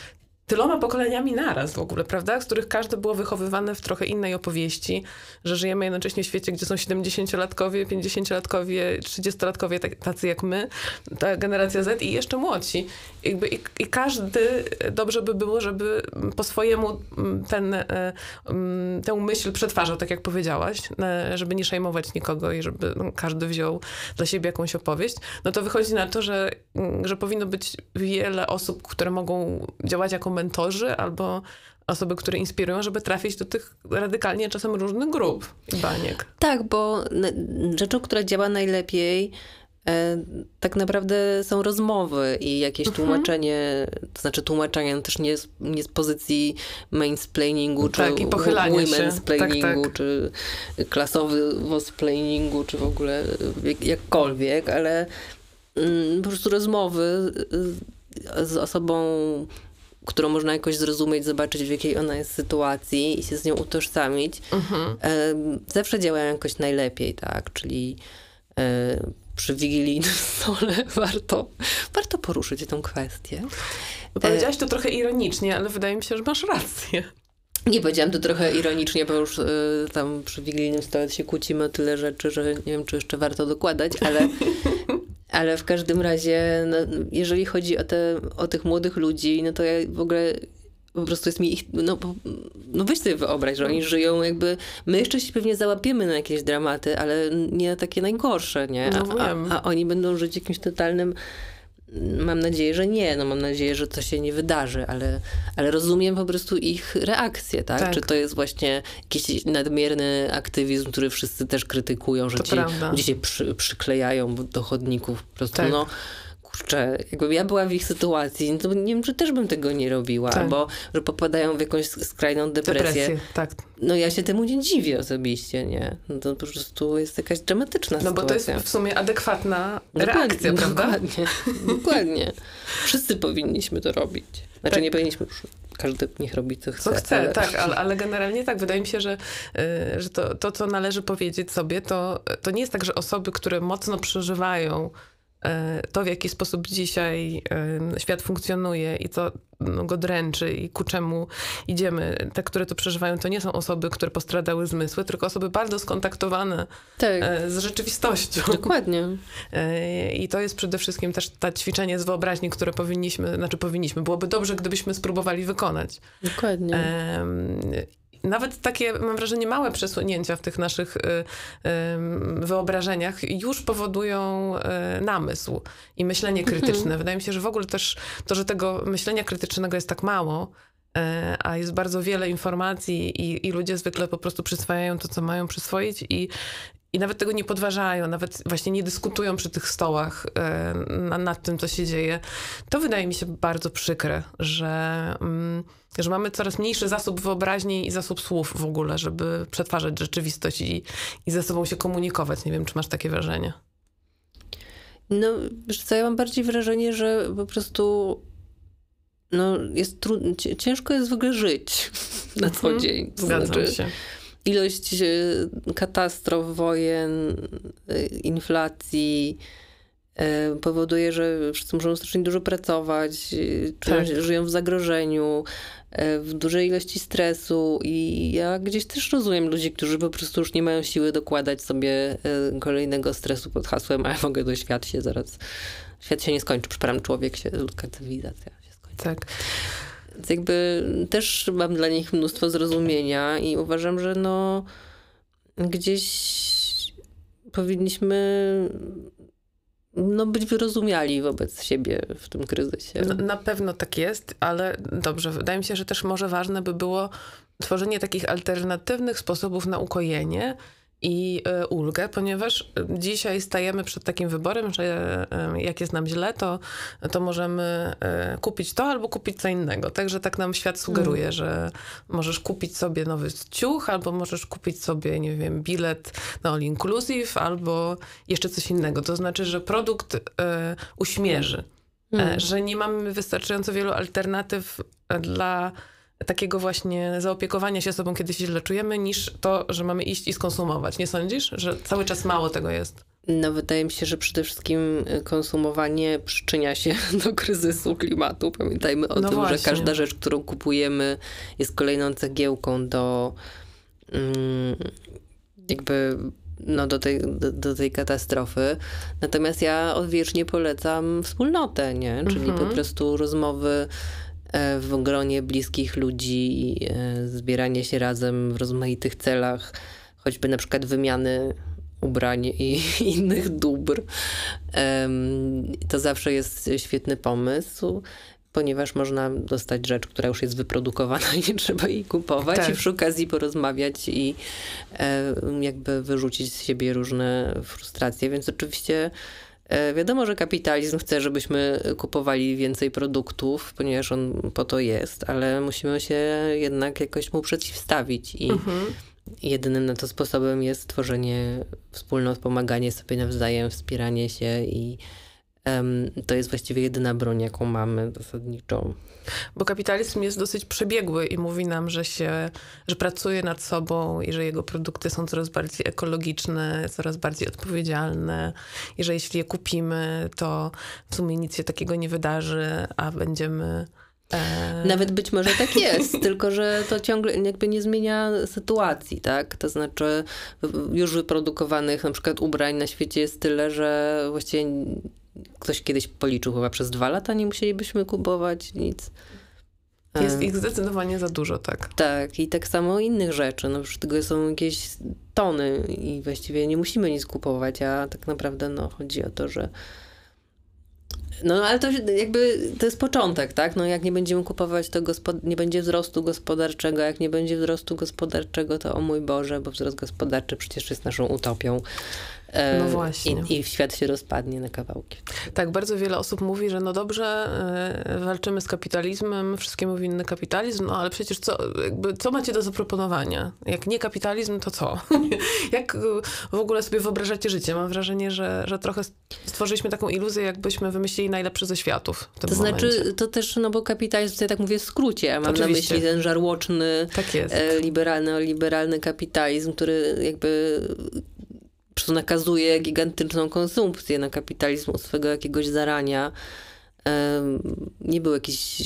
tyloma pokoleniami naraz w ogóle, prawda? Z których każde było wychowywane w trochę innej opowieści, że żyjemy jednocześnie w świecie, gdzie są 70-latkowie, 50-latkowie, 30-latkowie, tacy jak my, ta generacja Z i jeszcze młodsi. Jakby i, i każdy dobrze by było, żeby po swojemu ten, e, tę myśl przetwarzał, tak jak powiedziałaś, e, żeby nie szajmować nikogo i żeby no, każdy wziął dla siebie jakąś opowieść. No to wychodzi na to, że, że powinno być wiele osób, które mogą działać jako mentorzy albo osoby, które inspirują, żeby trafić do tych radykalnie czasem różnych grup i baniek. Tak, bo rzeczą, która działa najlepiej, e, tak naprawdę są rozmowy i jakieś mhm. tłumaczenie, to znaczy tłumaczenie no też nie z, nie z pozycji mainsplainingu, tak, czy women'splainingu, tak, tak. czy klasowego splainingu, czy w ogóle jakkolwiek, ale mm, po prostu rozmowy z osobą którą można jakoś zrozumieć, zobaczyć w jakiej ona jest sytuacji i się z nią utożsamić, mhm. zawsze działają jakoś najlepiej, tak? Czyli e, przy wigilijnym stole warto, warto poruszyć tę kwestię. No powiedziałaś to trochę ironicznie, ale wydaje mi się, że masz rację. Nie powiedziałam to trochę ironicznie, bo już y, tam przy wigilijnym stole się kłócimy o tyle rzeczy, że nie wiem, czy jeszcze warto dokładać, ale Ale w każdym razie, no, jeżeli chodzi o, te, o tych młodych ludzi, no to ja w ogóle po prostu jest mi ich, no, no weź sobie wyobraź, że oni żyją jakby, my jeszcze się pewnie załapiemy na jakieś dramaty, ale nie na takie najgorsze, nie? No a, a, a oni będą żyć jakimś totalnym Mam nadzieję, że nie. No mam nadzieję, że to się nie wydarzy, ale, ale rozumiem po prostu ich reakcję, tak? tak? Czy to jest właśnie jakiś nadmierny aktywizm, który wszyscy też krytykują, że to ci ludzie się przy, przyklejają do chodników. Po prostu, tak. no kurczę, jakbym ja była w ich sytuacji, to nie wiem, czy też bym tego nie robiła, tak. albo że popadają w jakąś skrajną depresję. depresję tak. No ja się temu nie dziwię osobiście, nie? No to po prostu jest jakaś dramatyczna no, sytuacja. No bo to jest w sumie adekwatna dokładnie, reakcja, prawda? Dokładnie, dokładnie. Wszyscy powinniśmy to robić. Znaczy tak. nie powinniśmy już każdy niech robi co chce. Co chce, ale... tak, ale, ale, generalnie tak. Wydaje mi się, że, y, że to, to, co należy powiedzieć sobie, to, to nie jest tak, że osoby, które mocno przeżywają to, w jaki sposób dzisiaj e, świat funkcjonuje i co no, go dręczy i ku czemu idziemy, te, które to przeżywają, to nie są osoby, które postradały zmysły, tylko osoby bardzo skontaktowane tak. E, z rzeczywistością. Dokładnie. I to jest przede wszystkim też ta ćwiczenie z wyobraźni, które powinniśmy, znaczy powinniśmy, byłoby dobrze, gdybyśmy spróbowali wykonać. Dokładnie nawet takie, mam wrażenie, małe przesunięcia w tych naszych y, y, wyobrażeniach już powodują y, namysł i myślenie mhm. krytyczne. Wydaje mi się, że w ogóle też to, że tego myślenia krytycznego jest tak mało, a jest bardzo wiele informacji i, i ludzie zwykle po prostu przyswajają to, co mają przyswoić i, i nawet tego nie podważają, nawet właśnie nie dyskutują przy tych stołach e, nad tym, co się dzieje. To wydaje mi się bardzo przykre, że, mm, że mamy coraz mniejszy zasób wyobraźni i zasób słów w ogóle, żeby przetwarzać rzeczywistość i, i ze sobą się komunikować. Nie wiem, czy masz takie wrażenie. No, co, ja mam bardziej wrażenie, że po prostu no jest trudno, ciężko jest w ogóle żyć na co mhm. dzień. Zgadzam znaczy, się. Ilość e, katastrof, wojen, e, inflacji, e, powoduje, że wszyscy muszą strasznie dużo pracować, tak. żyją w zagrożeniu, w dużej ilości stresu i ja gdzieś też rozumiem ludzi, którzy po prostu już nie mają siły dokładać sobie kolejnego stresu pod hasłem, a ja mogę do świat się zaraz, świat się nie skończy, przepraszam, człowiek się, ludzka cywilizacja się skończy. Tak. Więc jakby też mam dla nich mnóstwo zrozumienia i uważam, że no gdzieś powinniśmy no, być wyrozumiali wobec siebie w tym kryzysie. Na, na pewno tak jest, ale dobrze, wydaje mi się, że też może ważne by było tworzenie takich alternatywnych sposobów na ukojenie, i e, ulgę, ponieważ dzisiaj stajemy przed takim wyborem, że e, jak jest nam źle, to, to możemy e, kupić to albo kupić co innego. Także tak nam świat sugeruje, mm. że możesz kupić sobie nowy ciuch, albo możesz kupić sobie, nie wiem, bilet na all inclusive, albo jeszcze coś innego. To znaczy, że produkt uśmierzy, mm. że nie mamy wystarczająco wielu alternatyw dla takiego właśnie zaopiekowania się sobą, kiedy się źle czujemy, niż to, że mamy iść i skonsumować. Nie sądzisz, że cały czas mało tego jest? No, wydaje mi się, że przede wszystkim y, konsumowanie przyczynia się do kryzysu klimatu. Pamiętajmy o no tym, właśnie. że każda rzecz, którą kupujemy, jest kolejną cegiełką do mm, jakby no, do, tej, do, do, tej katastrofy. Natomiast ja odwiecznie polecam wspólnotę, nie? Czyli po mhm. prostu rozmowy w gronie bliskich ludzi, e, zbieranie się razem w rozmaitych celach, choćby na przykład wymiany ubrań i innych dóbr. To zawsze jest świetny pomysł, ponieważ można dostać rzecz, która już jest wyprodukowana i nie trzeba jej kupować tak. i przy okazji porozmawiać i jakby wyrzucić z siebie różne frustracje, więc oczywiście E, wiadomo, że kapitalizm chce, żebyśmy kupowali więcej produktów, ponieważ on po to jest, ale musimy się jednak jakoś mu przeciwstawić i mhm. jedynym na to sposobem jest tworzenie wspólnot, pomaganie sobie nawzajem, wspieranie się i to jest właściwie jedyna broń, jaką mamy zasadniczą. Bo kapitalizm jest dosyć przebiegły i mówi nam, że się, że pracuje nad sobą i że jego produkty są coraz bardziej ekologiczne, coraz bardziej odpowiedzialne i że jeśli je kupimy, to w sumie nic się takiego nie wydarzy, a będziemy e, nawet być może tak jest, tylko że to ciągle jakby nie zmienia sytuacji, tak? To znaczy już wyprodukowanych na przykład ubrań na świecie jest tyle, że właściwie ktoś kiedyś policzył chyba przez dwa lata nie musielibyśmy kupować nic. Jest ich zdecydowanie za dużo, tak. Tak, i tak samo innych rzeczy. No, tego są jakieś tony i właściwie nie musimy nic kupować, a tak naprawdę no, chodzi o to, że no ale to jakby to jest początek, tak? No jak nie będziemy kupować, to gospod- nie będzie wzrostu gospodarczego. Jak nie będzie wzrostu gospodarczego, to o mój Boże, bo wzrost gospodarczy przecież jest naszą utopią. No właśnie. I, I świat się rozpadnie na kawałki. Tak, bardzo wiele osób mówi, że no dobrze, e, walczymy z kapitalizmem, wszystkiemu winny kapitalizm, no ale przecież co, jakby, co macie do zaproponowania? Jak nie kapitalizm, to co? Jak w ogóle sobie wyobrażacie życie? Mam wrażenie, że, że trochę stworzyliśmy taką iluzję, jakbyśmy wymyślili najlepszy ze światów To momencie. znaczy, to też, no bo kapitalizm, tutaj tak mówię w skrócie, mam Oczywiście. na myśli ten żarłoczny, tak e, liberalny, liberalny kapitalizm, który jakby prostu nakazuje gigantyczną konsumpcję na kapitalizm od swego jakiegoś zarania. Nie był jakiś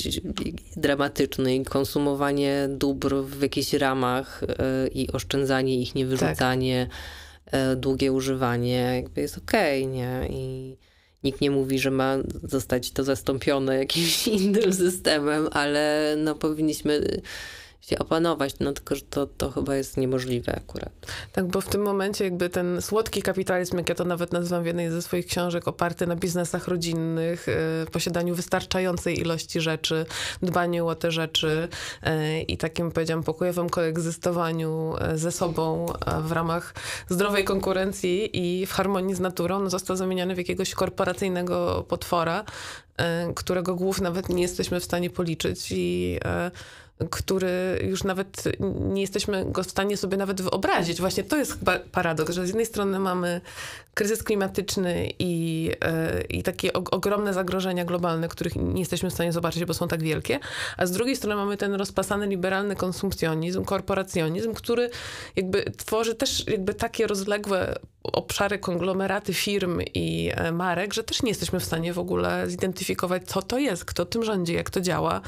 dramatyczny i konsumowanie dóbr w jakichś ramach e, i oszczędzanie ich, nie wyrzucanie, tak. długie używanie, jakby jest okej, okay, nie? I nikt nie mówi, że ma zostać to zastąpione jakimś innym systemem, ale no powinniśmy się opanować, no tylko, że to, to chyba jest niemożliwe akurat. Tak, bo w tym momencie jakby ten słodki kapitalizm, jak ja to nawet nazywam w jednej ze swoich książek, oparty na biznesach rodzinnych, y, posiadaniu wystarczającej ilości rzeczy, dbaniu o te rzeczy y, i takim, powiedziałam, pokojowym koegzystowaniu y, ze sobą w ramach zdrowej konkurencji i w harmonii z naturą, no został zamieniony w jakiegoś korporacyjnego potwora, którego głów nawet nie jesteśmy w stanie policzyć i który już nawet nie jesteśmy go w stanie sobie nawet wyobrazić. Właśnie to jest chyba paradoks, że z jednej strony mamy kryzys klimatyczny i, e, i takie ogromne zagrożenia globalne, których nie jesteśmy w stanie zobaczyć, bo są tak wielkie, a z drugiej strony mamy ten rozpasany liberalny konsumpcjonizm, korporacjonizm, który jakby tworzy też jakby takie rozległe obszary, konglomeraty firm i e, marek, że też nie jesteśmy w stanie w ogóle zidentyfikować, co to jest, kto tym rządzi, jak to działa.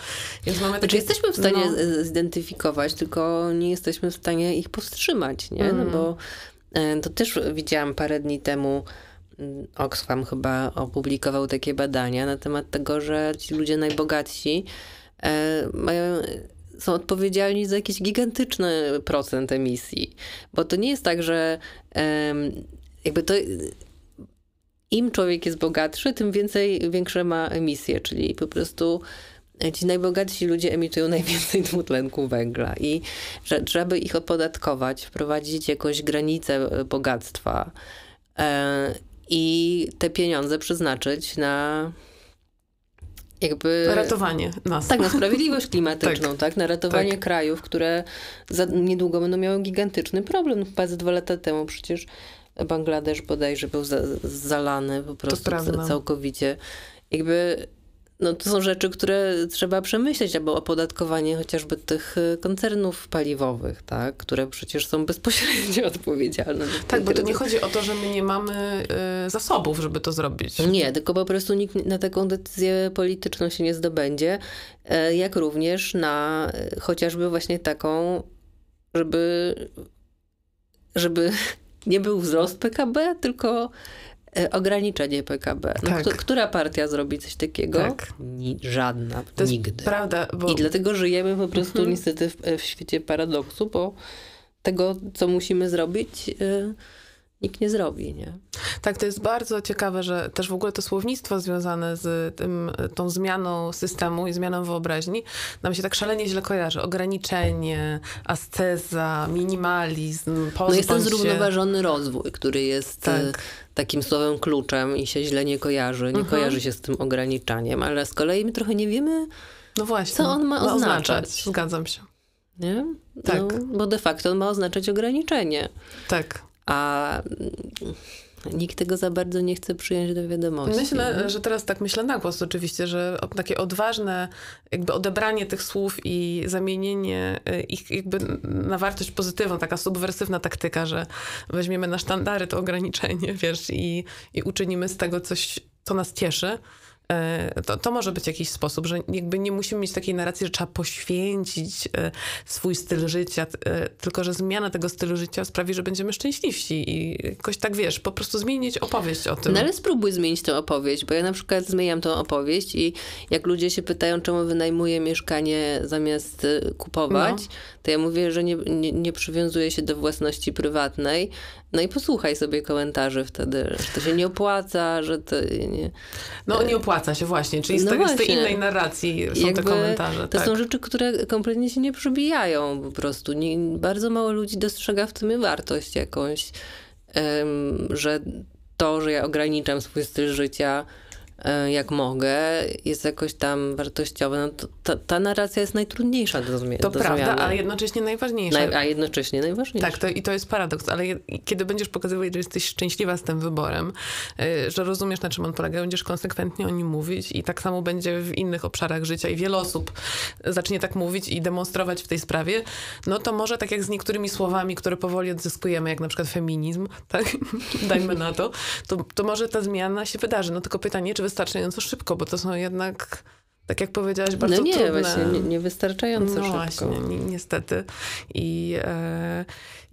Więc mamy znaczy, takie, jesteśmy w stanie no, zidentyfikować, tylko nie jesteśmy w stanie ich powstrzymać, nie? No bo E, to też widziałam parę dni temu, mm, Oxfam chyba opublikował takie badania na temat tego, że ci ludzie najbogatsi e, mają są odpowiedzialni za jakiś gigantyczny procent emisji. Bo to nie jest tak, że jakby to im człowiek jest bogatszy, tym więcej, większe ma emisje, czyli po prostu ci najbogatsi ludzie emitują najwięcej dwutlenku węgla i że żeby ich opodatkować, wprowadzić jakąś granicę e, bogactwa e, i te pieniądze przeznaczyć na jakby... Na ratowanie nas. Tak, na sprawiedliwość klimatyczną, tak. tak? Na ratowanie tak. krajów, które niedługo będą miały gigantyczny problem. Chyba dwa lata temu przecież Bangladesz bodajże był za, zalany po prostu całkowicie. Jakby no to są rzeczy, które trzeba przemyśleć, albo opodatkowanie chociażby tych y, koncernów paliwowych, tak, które przecież są bezpośrednio odpowiedzialne. Tak, bo to nie chodzi o to, że my nie mamy y, zasobów, żeby to zrobić. Nie, tylko po prostu nikt na taką decyzję polityczną się nie zdobędzie, y, jak również na y, chociażby właśnie taką, żeby, żeby nie był wzrost PKB, tylko E, ograniczenie PKB. No, tak. która partia zrobi coś takiego? Tak. Ni żadna. To nigdy. prawda. Bo... I dlatego żyjemy po prostu mhm. niestety w, w, świecie paradoksu, bo tego, co musimy zrobić, yy, nikt nie zrobi, nie? Tak, to jest bardzo ciekawe, że też w ogóle to słownictwo związane z tym, tą zmianą systemu i zmianą wyobraźni nam się tak szalenie źle kojarzy. Ograniczenie, asceza, minimalizm, No jest ten zrównoważony rozwój, który jest tak. E, takim słowem kluczem i się źle nie kojarzy. Nie mhm. kojarzy się z tym ograniczaniem, ale z kolei my trochę nie wiemy, no właśnie, co on ma, ma oznaczać. oznaczać. Zgadzam się. Nie? Tak. No, bo de facto on ma oznaczać ograniczenie. Tak a nikt tego za bardzo nie chce przyjąć do wiadomości. Myślę, nie? że teraz tak myślę na głos oczywiście, że takie odważne jakby odebranie tych słów i zamienienie y, ich jakby na wartość pozytywną, taka subwersywna taktyka, że weźmiemy na sztandary to ograniczenie, wiesz, i, i uczynimy z tego coś, co nas cieszy, E, to, to może być jakiś sposób, że jakby nie musimy mieć takiej narracji, że trzeba poświęcić e, swój styl życia, e, tylko że zmiana tego stylu życia sprawi, że będziemy szczęśliwsi i jakoś tak, wiesz, po prostu zmienić opowieść o tym. No ale spróbuj zmienić tę opowieść, bo ja na przykład zmieniam tę opowieść i jak ludzie się pytają, czemu wynajmuję mieszkanie zamiast kupować, no. To ja mówię, że nie, nie, nie przywiązuję się do własności prywatnej, no i posłuchaj sobie komentarzy wtedy, że to się nie opłaca, że to nie... No nie opłaca się właśnie, czyli no z, tej, z tej innej narracji są Jakby te komentarze. To tak. są rzeczy, które kompletnie się nie przebijają po prostu. Nie, bardzo mało ludzi dostrzega w tym wartość jakąś, um, że to, że ja ograniczam swój styl życia, E, jak mogę, jest jakoś tam wartościowe, no to ta, ta narracja jest najtrudniejsza do, zmiany. To do prawda, zmiany. ale jednocześnie najważniejsza. Naj, a jednocześnie najważniejsza. Tak, to, i to jest paradoks, ale je, kiedy będziesz pokazywać, że jesteś szczęśliwa z tym wyborem, y, że rozumiesz, na czym on polega, będziesz konsekwentnie o nim mówić i tak samo będzie w innych obszarach życia i wiele osób zacznie tak mówić i demonstrować w tej sprawie, no to może tak jak z niektórymi słowami, które powoli odzyskujemy, jak na przykład feminizm, tak, dajmy na to, to, to może ta zmiana się wydarzy. No tylko pytanie, czy wystarczająco szybko, bo to są jednak tak jak powiedziałaś, bardzo no nie, trudne. właśnie, nie, niewystarczająco no szybko. właśnie, ni niestety. I, e,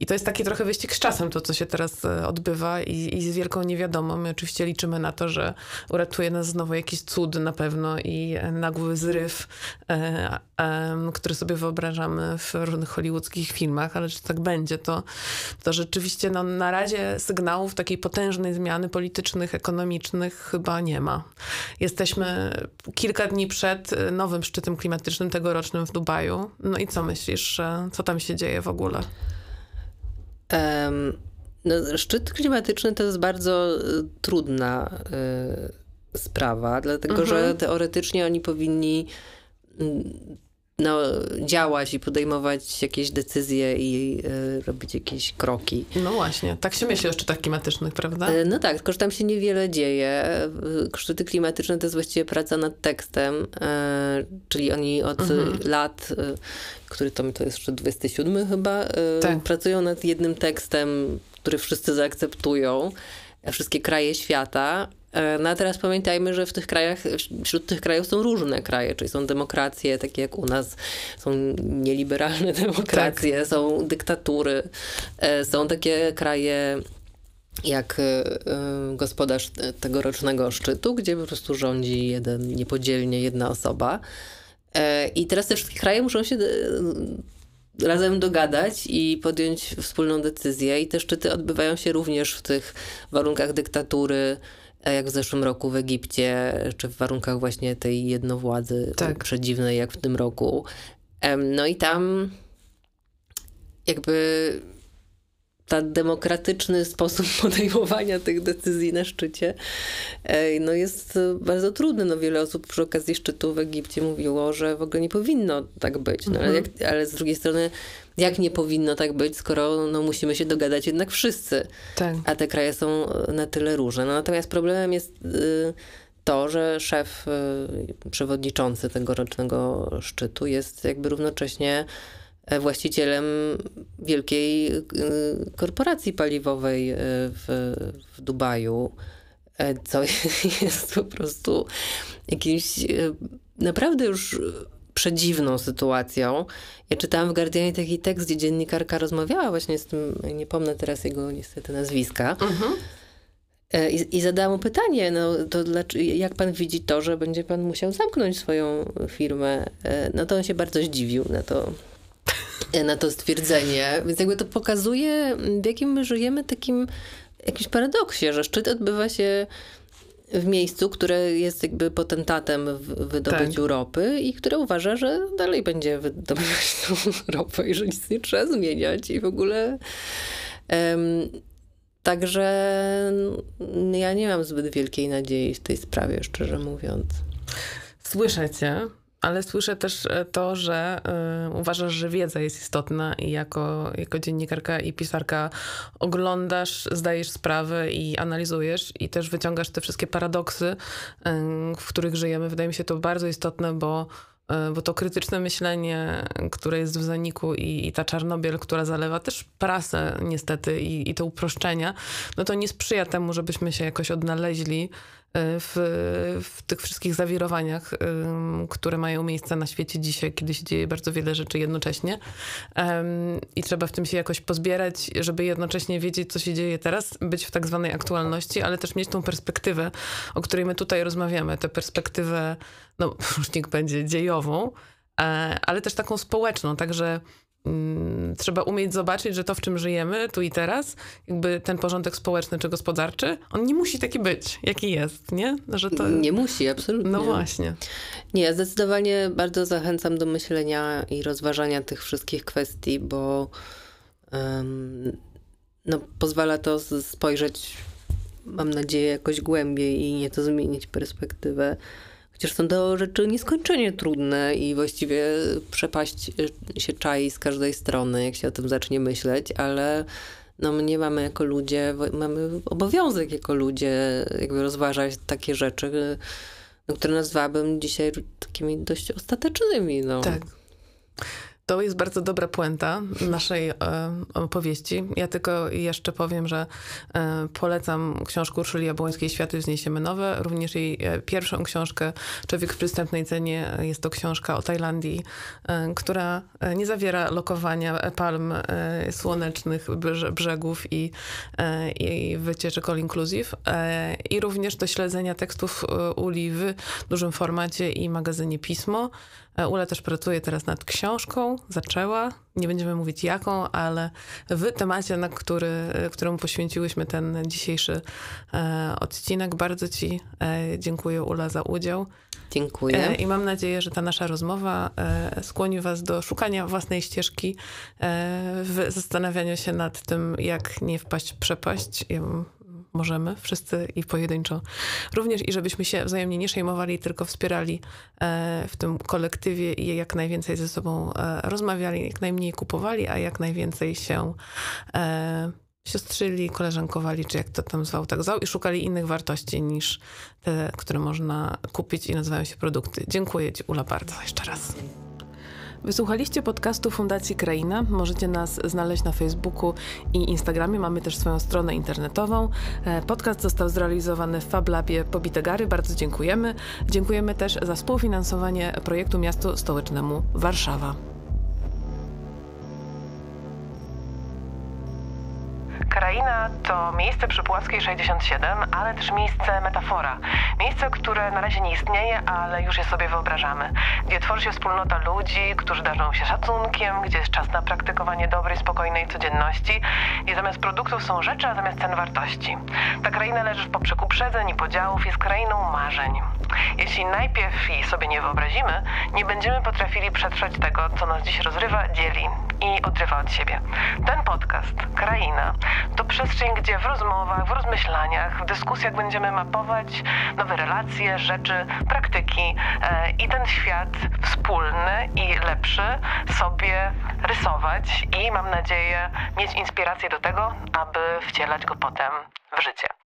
I to jest taki trochę wyścig z czasem, to co się teraz e, odbywa i, i z wielką niewiadomą. My oczywiście liczymy na to, że uratuje nas znowu jakiś cud na pewno i nagły zryw, e, e, który sobie wyobrażamy w różnych hollywoodzkich filmach, ale czy tak będzie, to, to rzeczywiście no, na razie sygnałów takiej potężnej zmiany politycznych, ekonomicznych chyba nie ma. Jesteśmy kilka dni przed y, nowym szczytem klimatycznym tegorocznym w Dubaju. No i co myślisz, co tam się dzieje w ogóle? No, szczyt klimatyczny to jest bardzo y, trudna y, sprawa, dlatego mhm. że teoretycznie oni powinni no, działać i podejmować jakieś decyzje i y, robić jakieś kroki. No właśnie, tak się myśli o szczytach klimatycznych, prawda? Y, no tak, tylko że tam się niewiele dzieje. Szczyty klimatyczne to jest właściwie praca nad tekstem, y, czyli oni od mhm. lat, który to, to jest szczyt 27 chyba, tak. pracują nad jednym tekstem, który wszyscy zaakceptują, wszystkie kraje świata E, no a teraz pamiętajmy, że w tych krajach, wśród tych krajów są różne kraje, czyli są demokracje, takie jak u nas, są nieliberalne demokracje, tak. są dyktatury, e, są takie kraje jak e, gospodarz tegorocznego szczytu, gdzie po prostu rządzi jeden, niepodzielnie jedna osoba. I teraz te wszystkie kraje muszą się razem dogadać i podjąć wspólną decyzję. I te szczyty odbywają się również w tych warunkach dyktatury, jak w zeszłym roku w Egipcie, czy w warunkach właśnie tej jednowładzy tak. przedziwnej, jak w tym roku. No i tam jakby ten demokratyczny sposób podejmowania tych decyzji na szczycie no jest bardzo trudny. No wiele osób przy okazji szczytu w Egipcie mówiło, że w ogóle nie powinno tak być. No, ale, mhm. jak, ale z drugiej strony jak nie powinno tak być, skoro no, musimy się dogadać jednak wszyscy. Tak. A te kraje są na tyle różne. No, natomiast problemem jest y, to, że szef, y, przewodniczący tegorocznego szczytu jest jakby równocześnie e, właścicielem wielkiej y, korporacji paliwowej w, w Dubaju, e, co jest po prostu jakimś naprawdę już przedziwną sytuacją. Ja czytałam w Guardianie taki tekst, gdzie dziennikarka rozmawiała właśnie z tym, nie pomnę teraz jego niestety nazwiska. Mhm. E, I, I zadałam mu pytanie, no to jak pan widzi to, że będzie pan musiał zamknąć swoją firmę? E, no to on się bardzo zdziwił na to, e, na to stwierdzenie. Więc jakby to pokazuje, w jakim my żyjemy takim jakimś paradoksie, że szczyt odbywa się w miejscu, które jest jakby potentatem w wydobyciu tak. ropy i które uważa, że dalej będzie wydobywać tą ropę i że nic nie trzeba zmieniać i w ogóle um, także ja nie mam zbyt wielkiej nadziei w tej sprawie, szczerze mówiąc. Słyszę cię ale słyszę też e, to, że y, uważasz, że wiedza jest istotna i jako, jako dziennikarka i pisarka oglądasz, zdajesz sprawę i analizujesz i też wyciągasz te wszystkie paradoksy, y, w których żyjemy. Wydaje mi się to bardzo istotne, bo bo to krytyczne myślenie, które jest w zaniku i, i, ta Czarnobiel, która zalewa też prasę niestety i, i te uproszczenia, no to nie sprzyja temu, żebyśmy się jakoś odnaleźli w, w tych wszystkich zawirowaniach, które mają miejsce na świecie dzisiaj, kiedy się dzieje bardzo wiele rzeczy jednocześnie. I trzeba w tym się jakoś pozbierać, żeby jednocześnie wiedzieć, co się dzieje teraz, być w tak zwanej aktualności, ale też mieć tą perspektywę, o której my tutaj rozmawiamy, tę perspektywę, no już niech będzie dziejową, e, ale też taką społeczną, także trzeba umieć zobaczyć, że to, w czym żyjemy tu i teraz, jakby ten porządek społeczny czy gospodarczy, on nie musi taki być, jaki jest, nie? Że to... Nie musi, absolutnie. No właśnie. Nie, zdecydowanie bardzo zachęcam do myślenia i rozważania tych wszystkich kwestii, bo um, no, pozwala to spojrzeć, mam nadzieję, jakoś głębiej i nieco zmienić perspektywę Chociaż są to rzeczy nieskończenie trudne i właściwie przepaść się czai z każdej strony, jak się o tym zacznie myśleć, ale no my mamy jako ludzie, mamy obowiązek jako ludzie jakby rozważać takie rzeczy, no, które nazwałabym dzisiaj takimi dość ostatecznymi. No. Tak. To jest bardzo dobra puenta naszej e, opowieści. Ja tylko jeszcze powiem, że e, polecam książkę Urszuli Jabłońskiej Światy wzniesiemy nowe. Również jej e, pierwszą książkę Człowiek w przystępnej cenie. Jest to książka o Tajlandii, która nie zawiera lokowania palm słonecznych brzegów i, i wycieczek all inclusive. I również do śledzenia tekstów Uli w dużym formacie i magazynie Pismo. E, Ula też pracuje teraz nad książką, zaczęła, nie będziemy mówić jaką, ale w temacie, na który, e, któremu poświęciłyśmy ten dzisiejszy e, odcinek. Bardzo Ci dziękuję, Ula, za udział. Dziękuję. I mam nadzieję, że ta nasza rozmowa skłoni Was do szukania własnej ścieżki, w zastanawianiu się nad tym, jak nie wpaść w przepaść. Ja możemy, wszyscy i pojedynczo również, i żebyśmy się wzajemnie nie przejmowali, tylko wspierali e, w tym kolektywie i jak najwięcej ze sobą e, rozmawiali, jak najmniej kupowali, a jak najwięcej się e, siostrzyli, koleżankowali, czy jak to tam zwał, tak zwał, i szukali innych wartości niż te, które można kupić i nazywają się produkty. Dziękuję Ci, Ula, bardzo jeszcze raz. Wysłuchaliście podcastu Fundacji Kraina. Możecie nas znaleźć na Facebooku i Instagramie. Mamy też swoją stronę internetową. E, podcast został zrealizowany w FabLabie Pobitegary. Bardzo dziękujemy. Dziękujemy też za współfinansowanie projektu Miastu Stołecznemu Warszawa. Kraina to miejsce przy Płockiej 67, ale też miejsce metafora. Miejsce, które na razie nie istnieje, ale już je sobie wyobrażamy. Gdzie tworzy się wspólnota ludzi, którzy darzą się szacunkiem, gdzie jest czas na praktykowanie dobrej, spokojnej codzienności i zamiast produktów są rzeczy, a zamiast cen wartości. Ta kraina leży w poprzek uprzedzeń i podziałów, jest krainą marzeń. Jeśli najpierw jej sobie nie wyobrazimy, nie będziemy potrafili przetrwać tego, co nas dziś rozrywa, dzieli i odrywa od siebie. Ten podcast, Kraina, to przestrzeń, gdzie w rozmowach, w rozmyślaniach, w dyskusjach będziemy mapować nowe relacje, rzeczy, praktyki e, i ten świat wspólny i lepszy sobie rysować i mam nadzieję mieć inspirację do tego, aby wcielać go potem w życie.